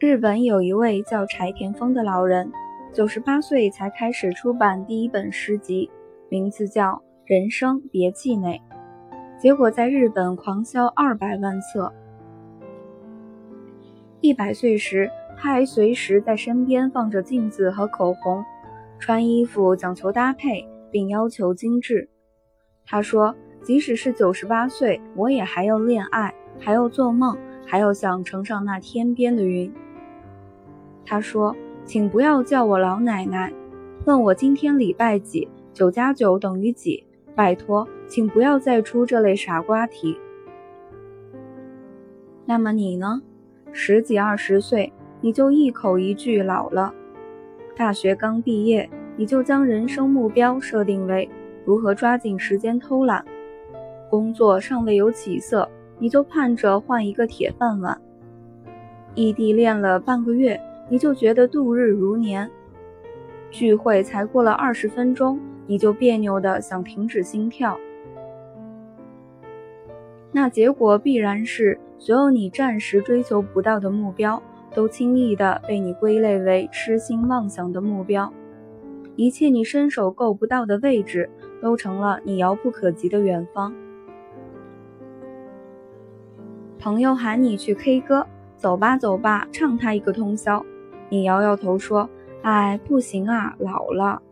日本有一位叫柴田丰的老人，九十八岁才开始出版第一本诗集，名字叫《人生别气馁》，结果在日本狂销二百万册。一百岁时，他还随时在身边放着镜子和口红，穿衣服讲求搭配，并要求精致。他说：“即使是九十八岁，我也还要恋爱，还要做梦，还要想乘上那天边的云。”他说：“请不要叫我老奶奶，问我今天礼拜几，九加九等于几？拜托，请不要再出这类傻瓜题。”那么你呢？十几二十岁，你就一口一句老了；大学刚毕业，你就将人生目标设定为如何抓紧时间偷懒；工作尚未有起色，你就盼着换一个铁饭碗；异地恋了半个月。你就觉得度日如年，聚会才过了二十分钟，你就别扭的想停止心跳。那结果必然是，所有你暂时追求不到的目标，都轻易的被你归类为痴心妄想的目标；一切你伸手够不到的位置，都成了你遥不可及的远方。朋友喊你去 K 歌，走吧走吧，唱他一个通宵。你摇摇头说：“哎，不行啊，老了。”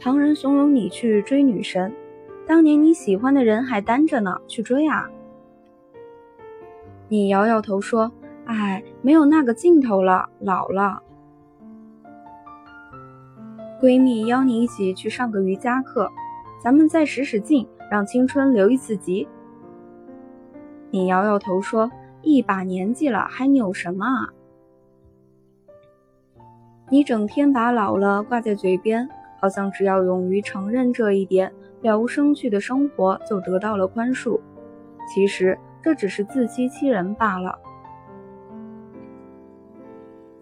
旁人怂恿你去追女神，当年你喜欢的人还单着呢，去追啊！你摇摇头说：“哎，没有那个劲头了，老了。”闺蜜邀你一起去上个瑜伽课，咱们再使使劲，让青春留一次级。你摇摇头说：“一把年纪了，还扭什么啊？”你整天把老了挂在嘴边，好像只要勇于承认这一点，了无生趣的生活就得到了宽恕。其实这只是自欺欺人罢了。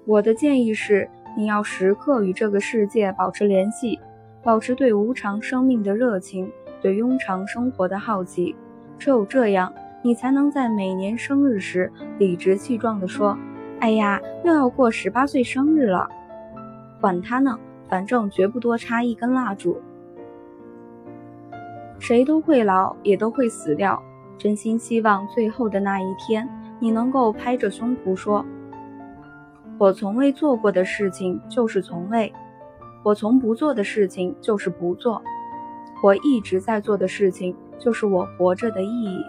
我的建议是，你要时刻与这个世界保持联系，保持对无常生命的热情，对庸常生活的好奇。只有这样，你才能在每年生日时理直气壮地说：“哎呀，又要过十八岁生日了。”管他呢，反正绝不多插一根蜡烛。谁都会老，也都会死掉。真心希望最后的那一天，你能够拍着胸脯说：“我从未做过的事情就是从未，我从不做的事情就是不做，我一直在做的事情就是我活着的意义。”